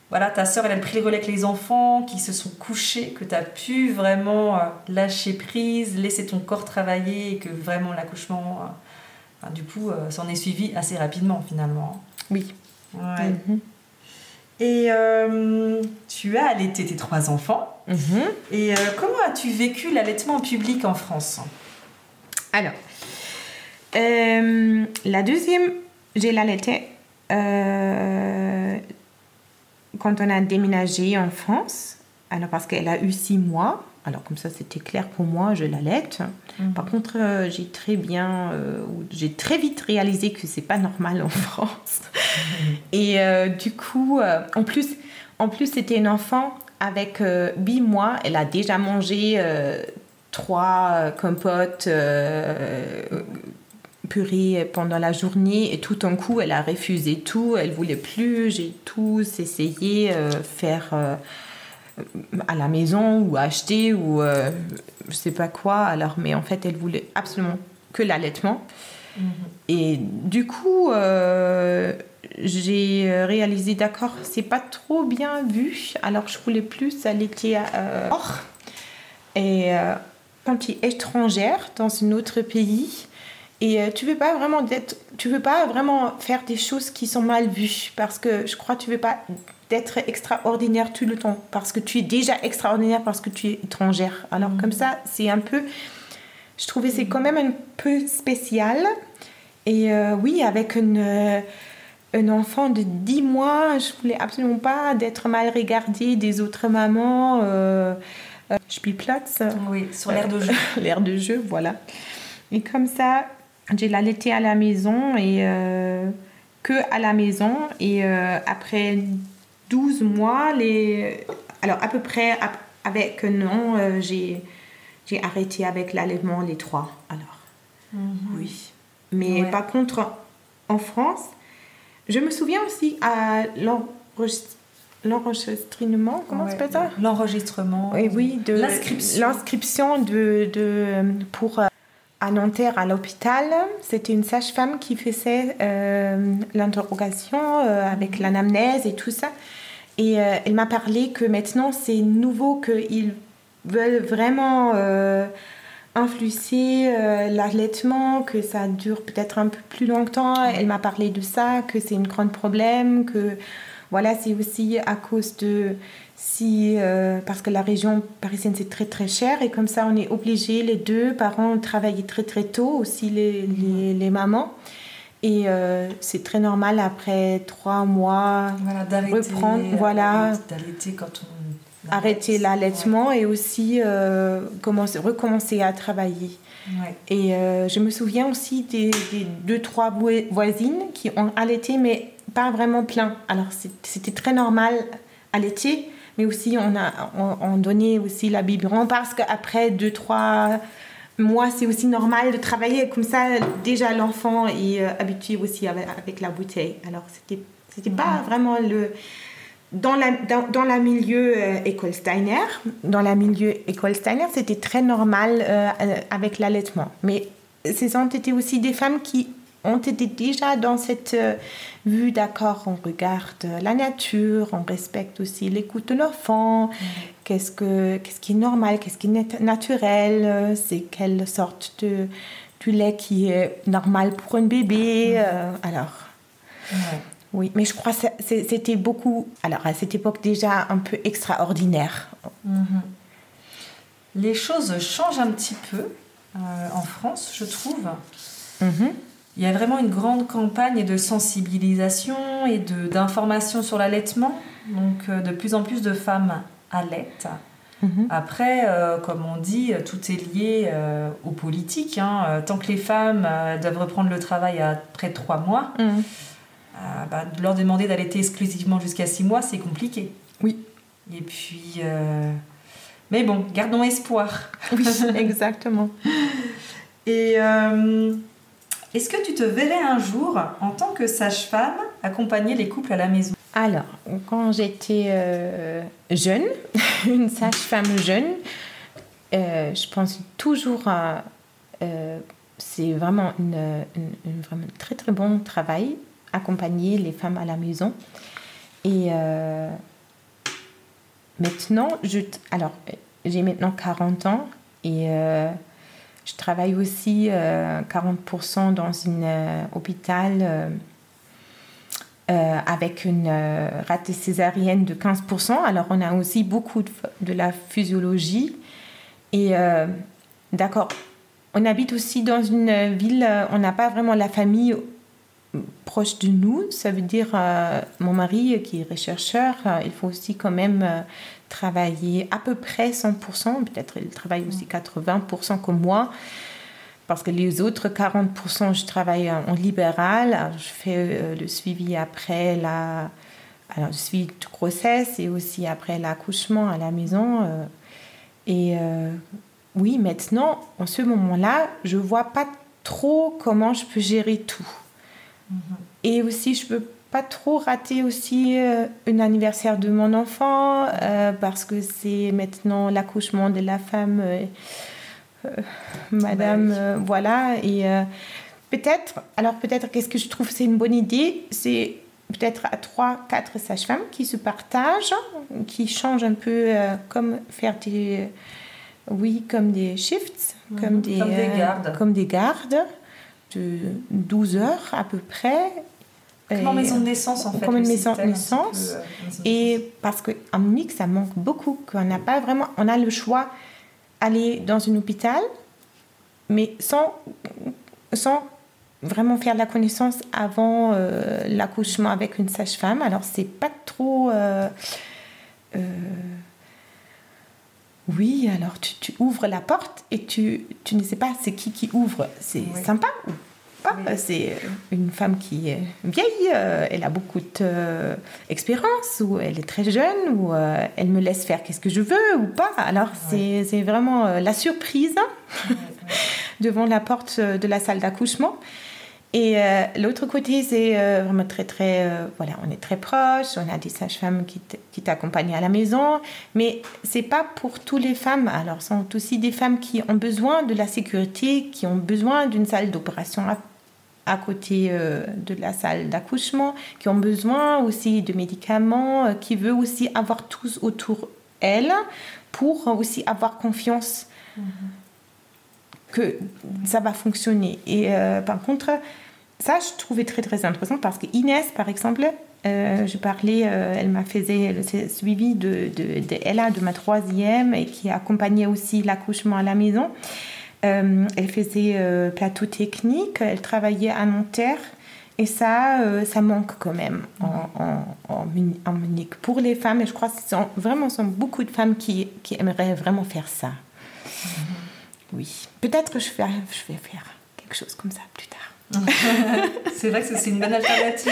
voilà, ta soeur elle a pris le relais avec les enfants, qui se sont couchés, que tu as pu vraiment euh, lâcher prise, laisser ton corps travailler, et que vraiment l'accouchement, euh, du coup, euh, s'en est suivi assez rapidement finalement. Oui. Ouais. Mhm. Et tu as allaité tes trois enfants. Mhm. Et comment as-tu vécu l'allaitement en public en France? Alors, euh, la deuxième, j'ai l'allaité euh, quand on a déménagé en France. Alors, parce qu'elle a eu six mois. Alors, comme ça, c'était clair pour moi, je l'allaite. Mhm. Par contre, euh, j'ai très bien, j'ai très vite réalisé que c'est pas normal en *laughs* France. Et du coup, en plus, en plus c'était une enfant avec huit mois. Elle a déjà mangé trois euh, compotes euh, purées pendant la journée et tout un coup elle a refusé tout, elle voulait plus, j'ai tous essayé euh, faire à la maison ou acheter ou je sais pas quoi. Alors mais en fait elle voulait absolument que l'allaitement. Mm-hmm. et du coup j'ai réalisé d'accord c'est pas trop bien vu. Alors je voulais plus allaiter hors. Et quand tu es étrangère dans un autre pays et euh, tu veux pas vraiment d'être, tu veux pas vraiment faire des choses qui sont mal vues parce que je crois que tu veux pas d'être extraordinaire tout le temps parce que tu es déjà extraordinaire parce que tu es étrangère. Alors mm. comme ça, c'est un peu, je trouvais c'est quand même un peu spécial. Et euh, oui, avec une, euh, un enfant de 10 mois, je voulais absolument pas d'être mal regardée des autres mamans. Euh, Spielplatz. Oui, sur l'air de jeu. *laughs* l'air de jeu, voilà. Et comme ça, j'ai l'allaité à la maison et euh, que à la maison. Et euh, après 12 mois, les... alors à peu près avec non, euh, j'ai j'ai arrêté avec l'allaitement les trois. Alors, Mhm. oui. Mais Ouais. par contre, en France, je me souviens aussi à l'enregistre- l'enregistrement, comment Ouais, ça s'appelle ça? L'enregistrement. Oui, oui, de L'inscription. de, de, pour à Nanterre à l'hôpital. C'était une sage-femme qui faisait euh, l'interrogation euh, avec l'anamnèse et tout ça. Et euh, elle m'a parlé que maintenant c'est nouveau qu'ils veulent vraiment influencer l'allaitement, que ça dure peut-être un peu plus longtemps. Elle m'a parlé de ça, que c'est un grand problème, que voilà, c'est aussi à cause de si euh, parce que la région parisienne c'est très très cher et comme ça on est obligé les deux parents de travailler très très tôt aussi les, les, les mamans et euh, c'est très normal après trois mois Voilà. Reprendre, voilà. D'arrêter quand on. arrêter l'allaitement et aussi euh, commencer, recommencer à travailler. Ouais. Et je me souviens aussi des, des deux, trois voi- voisines qui ont allaité, mais pas vraiment plein. Alors c'était très normal allaiter, mais aussi on a on, on donnait aussi la biberon parce qu'après deux, trois mois, c'est aussi normal de travailler comme ça. Déjà l'enfant est euh, habitué aussi avec, avec la bouteille. Alors c'était c'était pas vraiment le dans la, dans, dans la milieu euh, école Steiner, dans la milieu école Steiner, c'était très normal euh, euh, avec l'allaitement. Mais ces ont été aussi des femmes qui ont été déjà dans cette euh, vue, d'accord, on regarde la nature, on respecte aussi l'écoute de l'enfant, qu'est-ce, que, qu'est-ce qui est normal, qu'est-ce qui est nat- naturel, c'est quelle sorte de, du lait qui est normal pour un bébé. euh, alors, oui, mais je crois que c'était beaucoup, alors à cette époque déjà un peu extraordinaire. Mhm. Les choses changent un petit peu euh, en France, je trouve. Il y a vraiment une grande campagne de sensibilisation et d'information sur l'allaitement. Donc, euh, de plus en plus de femmes allaitent. Mhm. Après, euh, comme on dit, tout est lié euh, aux politiques. hein. Euh, Tant que les femmes euh, doivent reprendre le travail à près de trois mois, bah, de leur demander d'allaiter exclusivement jusqu'à six mois, c'est compliqué. Oui. Et puis. Mais bon, gardons espoir. Oui, *laughs* exactement. Et est-ce que tu te verrais un jour, en tant que sage-femme, accompagner les couples à la maison? Alors, quand j'étais euh, jeune, *laughs* une sage-femme jeune, euh, je pense toujours à. euh, c'est vraiment une, très très bon travail, accompagner les femmes à la maison. Et maintenant, j'ai maintenant 40 ans et je travaille aussi euh, 40% dans un hôpital. euh, euh, avec une euh, rate césarienne de 15%. Alors, on a aussi beaucoup de, de la physiologie. Et euh, d'accord, on habite aussi dans une ville, euh, on n'a pas vraiment la famille euh, proche de nous. Ça veut dire, euh, mon mari euh, qui est rechercheur, euh, il faut aussi quand même travailler à peu près 100%, peut-être il travaille aussi 80% comme moi. Parce que les autres 40%, je travaille en libéral. Je fais le suivi après la, alors, le suivi de grossesse et aussi après l'accouchement à la maison. et oui, maintenant, en ce moment-là, je vois pas trop comment je peux gérer tout. Et aussi, je peux pas trop rater aussi euh, un anniversaire de mon enfant euh, parce que c'est maintenant l'accouchement de la femme. euh, euh, Madame, Bah voilà. Et peut-être, alors peut-être qu'est-ce que je trouve c'est une bonne idée, c'est peut-être à trois, quatre sages-femmes qui se partagent, qui changent un peu, comme faire des, oui, comme des shifts, Mhm, comme des, comme des gardes. comme des gardes de 12 heures à peu près. Comme en maison de naissance, en fait. Comme une maison de système, un petit naissance. peu, euh, maison de Et parce qu'en Munich, ça manque beaucoup, qu'on n'a pas vraiment, on a le choix d'aller dans un hôpital, mais sans, sans vraiment faire la connaissance avant euh, l'accouchement avec une sage-femme. Alors, c'est pas trop. euh, euh, oui, alors tu, tu ouvres la porte et tu, tu ne sais pas c'est qui qui ouvre. C'est Oui. sympa. pas? C'est une femme qui est vieille, euh, elle a beaucoup d'expérience, ou elle est très jeune, ou euh, elle me laisse faire qu'est-ce que je veux ou pas. Alors c'est vraiment la surprise *laughs* devant la porte de la salle d'accouchement. Et euh, l'autre côté, c'est euh, vraiment très, très. Euh, voilà, on est très proches, on a des sages-femmes qui t'accompagnent à la maison, mais c'est pas pour toutes les femmes. Alors, ce sont aussi des femmes qui ont besoin de la sécurité, qui ont besoin d'une salle d'opération à, côté de la salle d'accouchement, qui ont besoin aussi de médicaments, qui veulent aussi avoir tous autour elles pour aussi avoir confiance. Mm-hmm. que ça va fonctionner. Et par contre, ça, je trouvais très très intéressant parce que Inès, par exemple, euh, je parlais, euh, elle m'a fait le suivi de, de, de, Ella, de ma troisième, et qui accompagnait aussi l'accouchement à la maison. Euh, elle faisait plateau technique, elle travaillait à Nanterre. Et ça, ça manque quand même en, en, en, Munich. Pour les femmes, et je crois que ce sont, vraiment sont beaucoup de femmes qui, qui aimeraient vraiment faire ça. Mm-hmm. Oui. Peut-être je, je vais faire quelque chose comme ça plus tard. *laughs* c'est vrai que c'est une bonne alternative.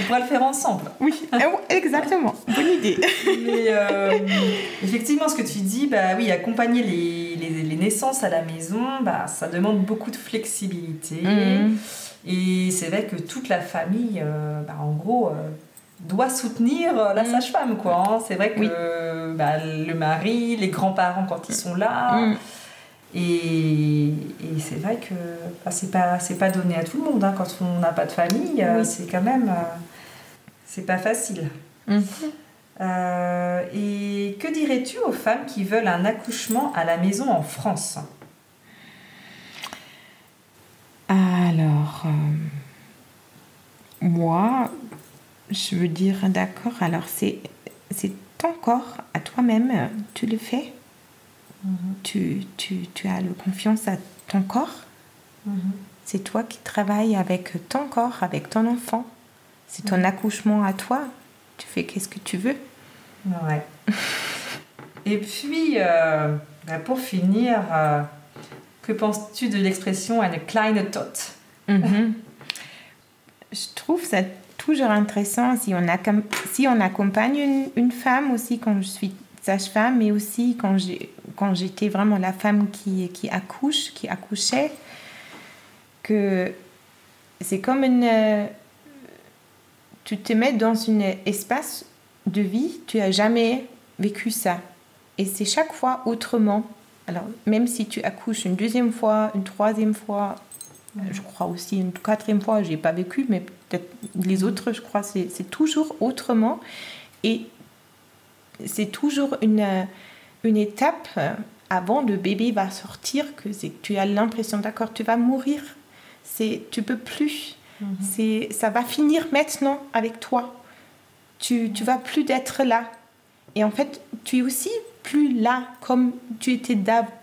On pourra le faire ensemble. Oui, eh exactement. Bonne idée. Mais euh, effectivement, ce que tu dis, bah oui, accompagner les, les, naissances à la maison, bah, ça demande beaucoup de flexibilité. Mhm. Et c'est vrai que toute la famille, euh, bah, en gros, euh, doit soutenir la mhm. sage-femme. quoi. Hein. C'est vrai que bah, le mari, les grands-parents, quand ils sont là. Et, c'est vrai que bah, c'est pas pas donné à tout le monde. Hein. Quand on n'a pas de famille, euh, c'est quand même euh, c'est pas facile. Mhm. Euh, et que dirais-tu aux femmes qui veulent un accouchement à la maison en France? Alors, moi, je veux dire, d'accord, alors c'est ton corps à toi-même, tu le fais? Tu, tu, tu, as le confiance à ton corps. Mhm. C'est toi qui travailles avec ton corps, avec ton enfant. C'est ton accouchement à toi. Tu fais qu'est-ce que tu veux. Ouais. *laughs* Et puis, euh, bah, pour finir, euh, que penses-tu de l'expression une kleine tot. Je trouve ça toujours intéressant si on, a, si on accompagne une, une, femme aussi quand je suis sage-femme, mais aussi quand j'ai quand j'étais vraiment la femme qui, accouche, qui accouchait, que c'est comme une... Tu te mets dans un espace de vie, tu n'as jamais vécu ça. Et c'est chaque fois autrement. Alors, même si tu accouches une deuxième fois, une troisième fois, je crois aussi une quatrième fois, je n'ai pas vécu, mais peut-être les autres, je crois, c'est toujours autrement. Et c'est toujours une une étape euh, avant le bébé va sortir que tu as l'impression d'accord tu vas mourir. C'est tu peux plus. Mhm. c'est ça va finir maintenant avec toi. Tu tu vas plus d'être là. Et en fait tu es aussi plus là comme tu étais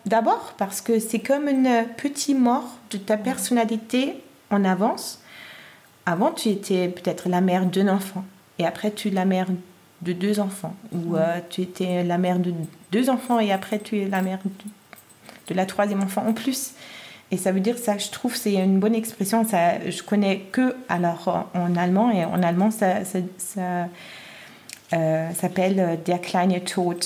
d'abord parce que c'est comme une petite mort de ta mhm. personnalité en avance. Avant tu étais peut-être la mère d'un enfant. Et après tu es la mère de deux enfants, ou euh, tu étais la mère de deux enfants et après tu es la mère de, la troisième enfant en plus. Et ça veut dire ça, je trouve, c'est une bonne expression. Ça, je connais que alors en allemand et en allemand ça, ça, ça euh, s'appelle der kleine Tod.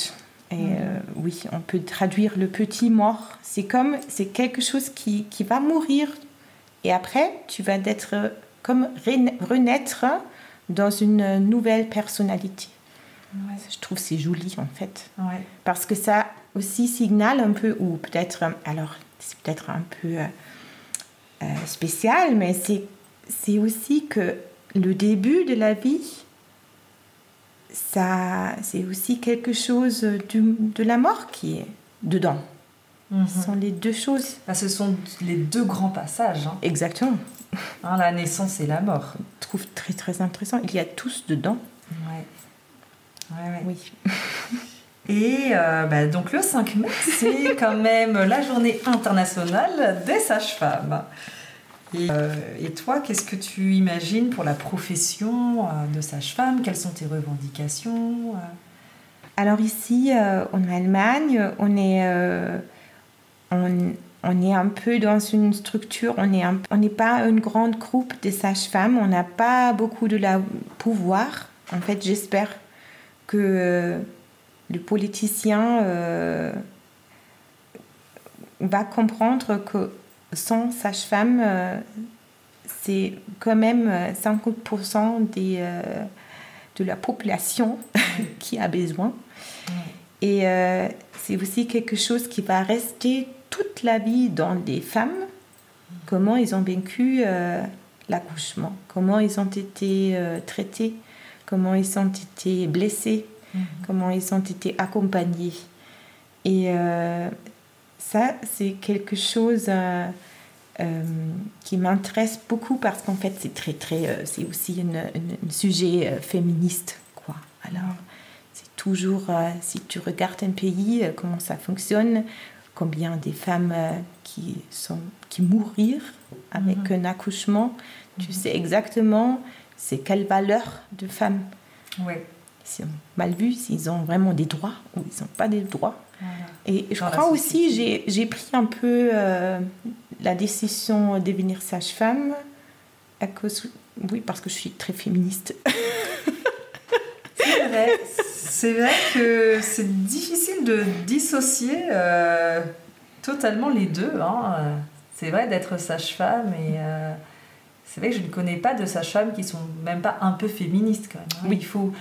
Et euh, oui, on peut traduire le petit mort. C'est comme c'est quelque chose qui, qui va mourir et après tu vas être comme renaître dans une nouvelle personnalité. Je trouve c'est joli en fait. Parce que ça aussi signale un peu, ou peut-être, alors c'est peut-être un peu euh, euh, spécial, mais c'est aussi que le début de la vie, ça c'est aussi quelque chose de la mort qui est dedans. Mhm. Ce sont les deux choses. Ah, ce sont les deux grands passages. Hein. Exactement. Hein, la naissance et la mort. Je trouve très très intéressant. Il y a tous dedans. Ouais. Oui. *laughs* Et euh, bah, donc le 5 mai, c'est *laughs* quand même la journée internationale des sages-femmes. Euh, et, toi, qu'est-ce que tu imagines pour la profession euh, de sage-femme? Quelles sont tes revendications Alors ici, en Allemagne, on est, on, on est un peu dans une structure, on n'est on n'est pas une grande groupe de sages-femmes, on n'a pas beaucoup de la pouvoir. En fait, j'espère que le politicien euh, va comprendre que sans sage-femme, euh, c'est quand même 50% des, euh, de la population *laughs* qui a besoin. Et c'est aussi quelque chose qui va rester toute la vie dans des femmes, comment ils ont vécu l'accouchement, comment ils ont été traités, comment ils ont été blessés Mhm. comment ils ont été accompagnés. Et euh, ça, c'est quelque chose euh, euh, qui m'intéresse beaucoup parce qu'en fait, c'est très, très, c'est aussi un sujet féministe, quoi. Alors, c'est toujours, si tu regardes un pays, comment ça fonctionne, combien des femmes qui sont qui mourir avec mhm. un accouchement, tu mhm. sais exactement c'est quelle valeur de femme. Ouais sont mal vus, s'ils ont vraiment des droits ou ils n'ont pas des droits. Et je crois aussi, j'ai pris un peu euh, la décision de devenir sage-femme à cause, oui, parce que je suis très féministe. c'est vrai, c'est vrai que c'est difficile de dissocier euh, totalement les deux. Hein. C'est vrai d'être sage-femme et euh, c'est vrai que je ne connais pas de sage-femmes qui sont même pas un peu féministes quand même. Hein. Oui. Il faut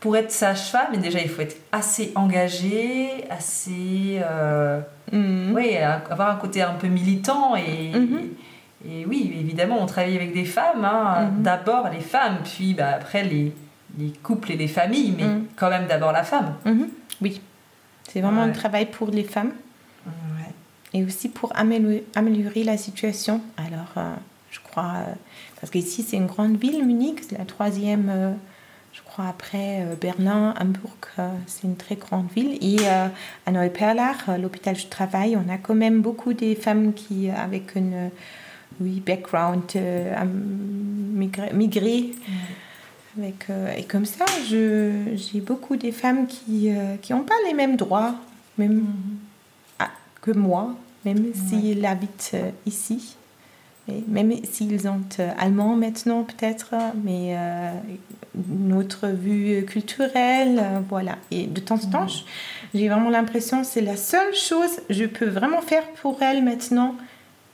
pour être sage-femme, déjà, il faut être assez engagé, assez. Euh, mhm. Oui, avoir un côté un peu militant. Et, mhm. et, oui, évidemment, on travaille avec des femmes. Hein. Mhm. D'abord les femmes, puis bah, après les, les, couples et les familles, mais quand même d'abord la femme. Oui, c'est vraiment un travail pour les femmes. Et aussi pour améliorer, améliorer la situation. Alors, euh, je crois. Euh, parce qu'ici, c'est une grande ville, Munich, c'est la troisième après euh, Berlin, Hambourg, euh, c'est une très grande ville. Et euh, à Neuperlach, l'hôpital où je travaille, on a quand même beaucoup de femmes qui, avec un oui, background migré. Avec, et comme ça, j'ai beaucoup de femmes qui n'ont pas les mêmes droits même, mm-hmm. que moi, même s'ils habitent ici. Et même s'ils sont allemands maintenant peut-être, mais notre vue culturelle, euh, voilà. Et de temps en temps, j'ai vraiment l'impression que c'est la seule chose que je peux vraiment faire pour elle maintenant,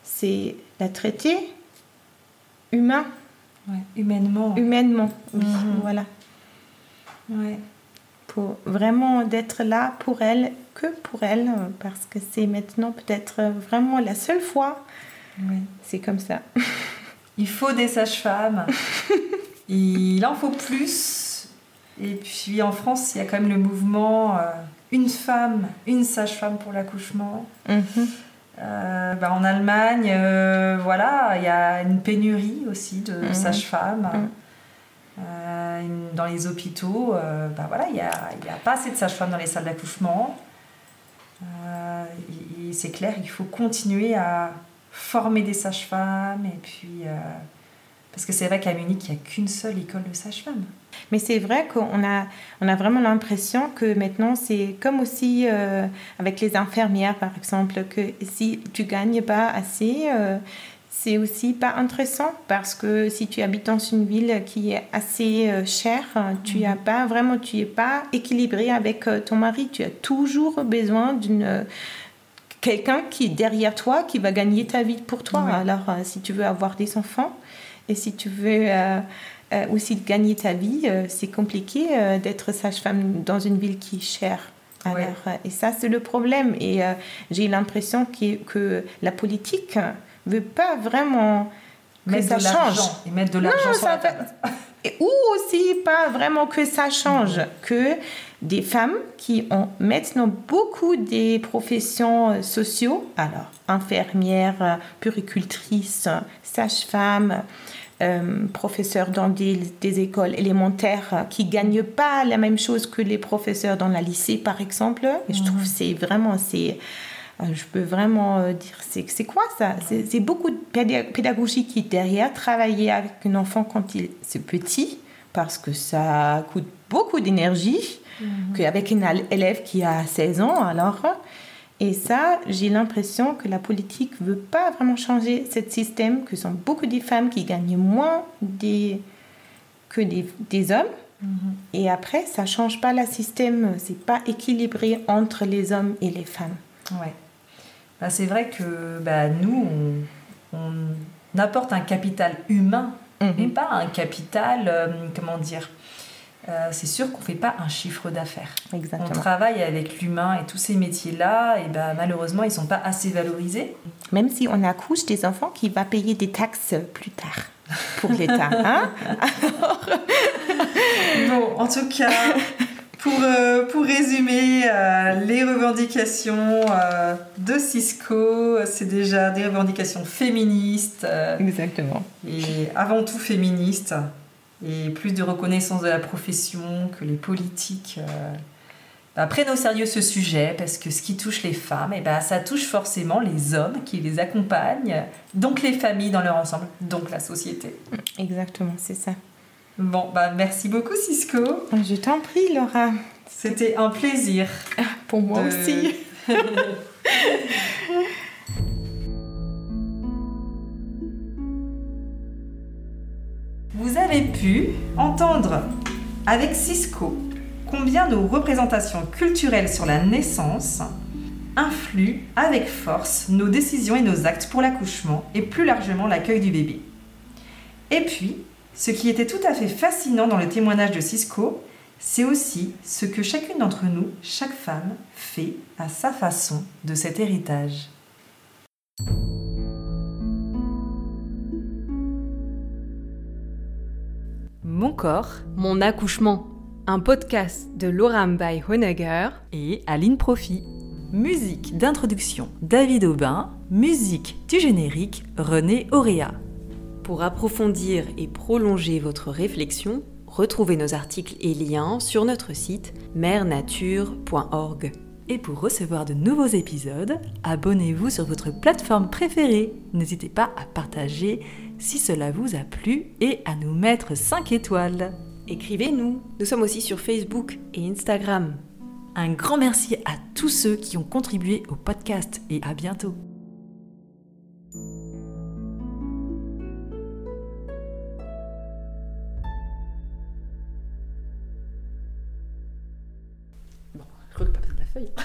c'est la traiter humain. humainement. Humainement, oui, mhm. voilà. Ouais. Pour vraiment d'être là pour elle, que pour elle, parce que c'est maintenant peut-être vraiment la seule fois. C'est comme ça. *laughs* Il faut des sages-femmes. *laughs* Il en faut plus. Et puis en France, il y a quand même le mouvement euh, une femme, une sage-femme pour l'accouchement. Mhm. Euh, bah, en Allemagne, euh, voilà, il y a une pénurie aussi de mhm. sages-femmes. Mhm. dans les hôpitaux, bah, voilà, il n'y a, a, pas assez de sages-femmes dans les salles d'accouchement. c'est clair, il faut continuer à former des sages-femmes et puis parce que c'est vrai qu'à Munich, il n'y a qu'une seule école de sage-femme. Mais c'est vrai qu'on a, on a vraiment l'impression que maintenant, c'est comme aussi euh, avec les infirmières, par exemple, que si tu gagnes pas assez, euh, c'est aussi pas intéressant parce que si tu habites dans une ville qui est assez euh, chère, tu n'as mhm. pas vraiment, tu es pas équilibré avec ton mari. Tu as toujours besoin d'une quelqu'un qui est derrière toi, qui va gagner ta vie pour toi. Alors, si tu veux avoir des enfants, et si tu veux euh, euh, aussi gagner ta vie, euh, c'est compliqué d'être sage-femme dans une ville qui est chère. Alors, et ça, c'est le problème. Et j'ai l'impression que, que, la politique ne veut pas vraiment que ça change. Et mettre de l'argent sur la table. *laughs* Ou aussi pas vraiment que ça change, que des femmes qui ont maintenant beaucoup des professions sociaux, alors infirmières, puricultrices, sages-femmes, euh, professeurs dans des, écoles élémentaires qui gagnent pas la même chose que les professeurs dans la lycée, par exemple. Et je trouve mhm. c'est vraiment, c'est, euh, je peux vraiment euh, dire, c'est, quoi ça? C'est, beaucoup de pédagogie qui derrière travailler avec un enfant quand il c'est petit, parce que ça coûte beaucoup d'énergie, mhm. qu'avec un élève qui a 16 ans, alors. Et ça, j'ai l'impression que la politique ne veut pas vraiment changer ce système, que sont beaucoup de femmes qui gagnent moins des, que des, des hommes. Et après, ça ne change pas le système, c'est pas équilibré entre les hommes et les femmes. Ouais. Bah, c'est vrai que bah, nous, on, on apporte un capital humain Mhm. et pas un capital, euh, comment dire, euh, c'est sûr qu'on ne fait pas un chiffre d'affaires. On travaille avec l'humain et tous ces métiers-là, et ben malheureusement, ils ne sont pas assez valorisés. Même si on accouche des enfants qui va payer des taxes plus tard pour *laughs* l'État. Hein? *laughs* Bon, en tout cas, pour, euh, pour résumer, euh, les revendications de Cisco, c'est déjà des revendications féministes, Exactement. et avant tout féministes, et plus de reconnaissance de la profession que les politiques euh, bah, prennent au sérieux ce sujet, parce que ce qui touche les femmes, et ben ça touche forcément les hommes qui les accompagnent, donc les familles dans leur ensemble, donc la société. Exactement, c'est ça. Bon, bah merci beaucoup Cisco. Je t'en prie, Laura. C'était un plaisir. Pour moi de- aussi. *laughs* pu entendre avec Cisco combien nos représentations culturelles sur la naissance influent avec force nos décisions et nos actes pour l'accouchement et plus largement l'accueil du bébé. Et puis, ce qui était tout à fait fascinant dans le témoignage de Cisco, c'est aussi ce que chacune d'entre nous, chaque femme, fait à sa façon de cet héritage. Mon corps Mon accouchement, un podcast de Laura Mbaye Honegger. et Aline Profit. Musique d'introduction David Aubin, musique du générique René Auréa. Pour approfondir et prolonger votre réflexion, retrouvez nos articles et liens sur notre site mernature.org. Et pour recevoir de nouveaux épisodes, abonnez-vous sur votre plateforme préférée. N'hésitez pas à partager si cela vous a plu et à nous mettre 5 étoiles. Écrivez-nous, nous sommes aussi sur Facebook et Instagram. Un grand merci à tous ceux qui ont contribué au podcast et à bientôt. Bon, je crois que pas besoin de la feuille. *laughs*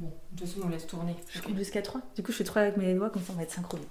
Bon, de toute façon, on laisse tourner. Je compte jusqu'à 3. Du coup, je fais 3 avec mes doigts, comme ça on va être synchronisés.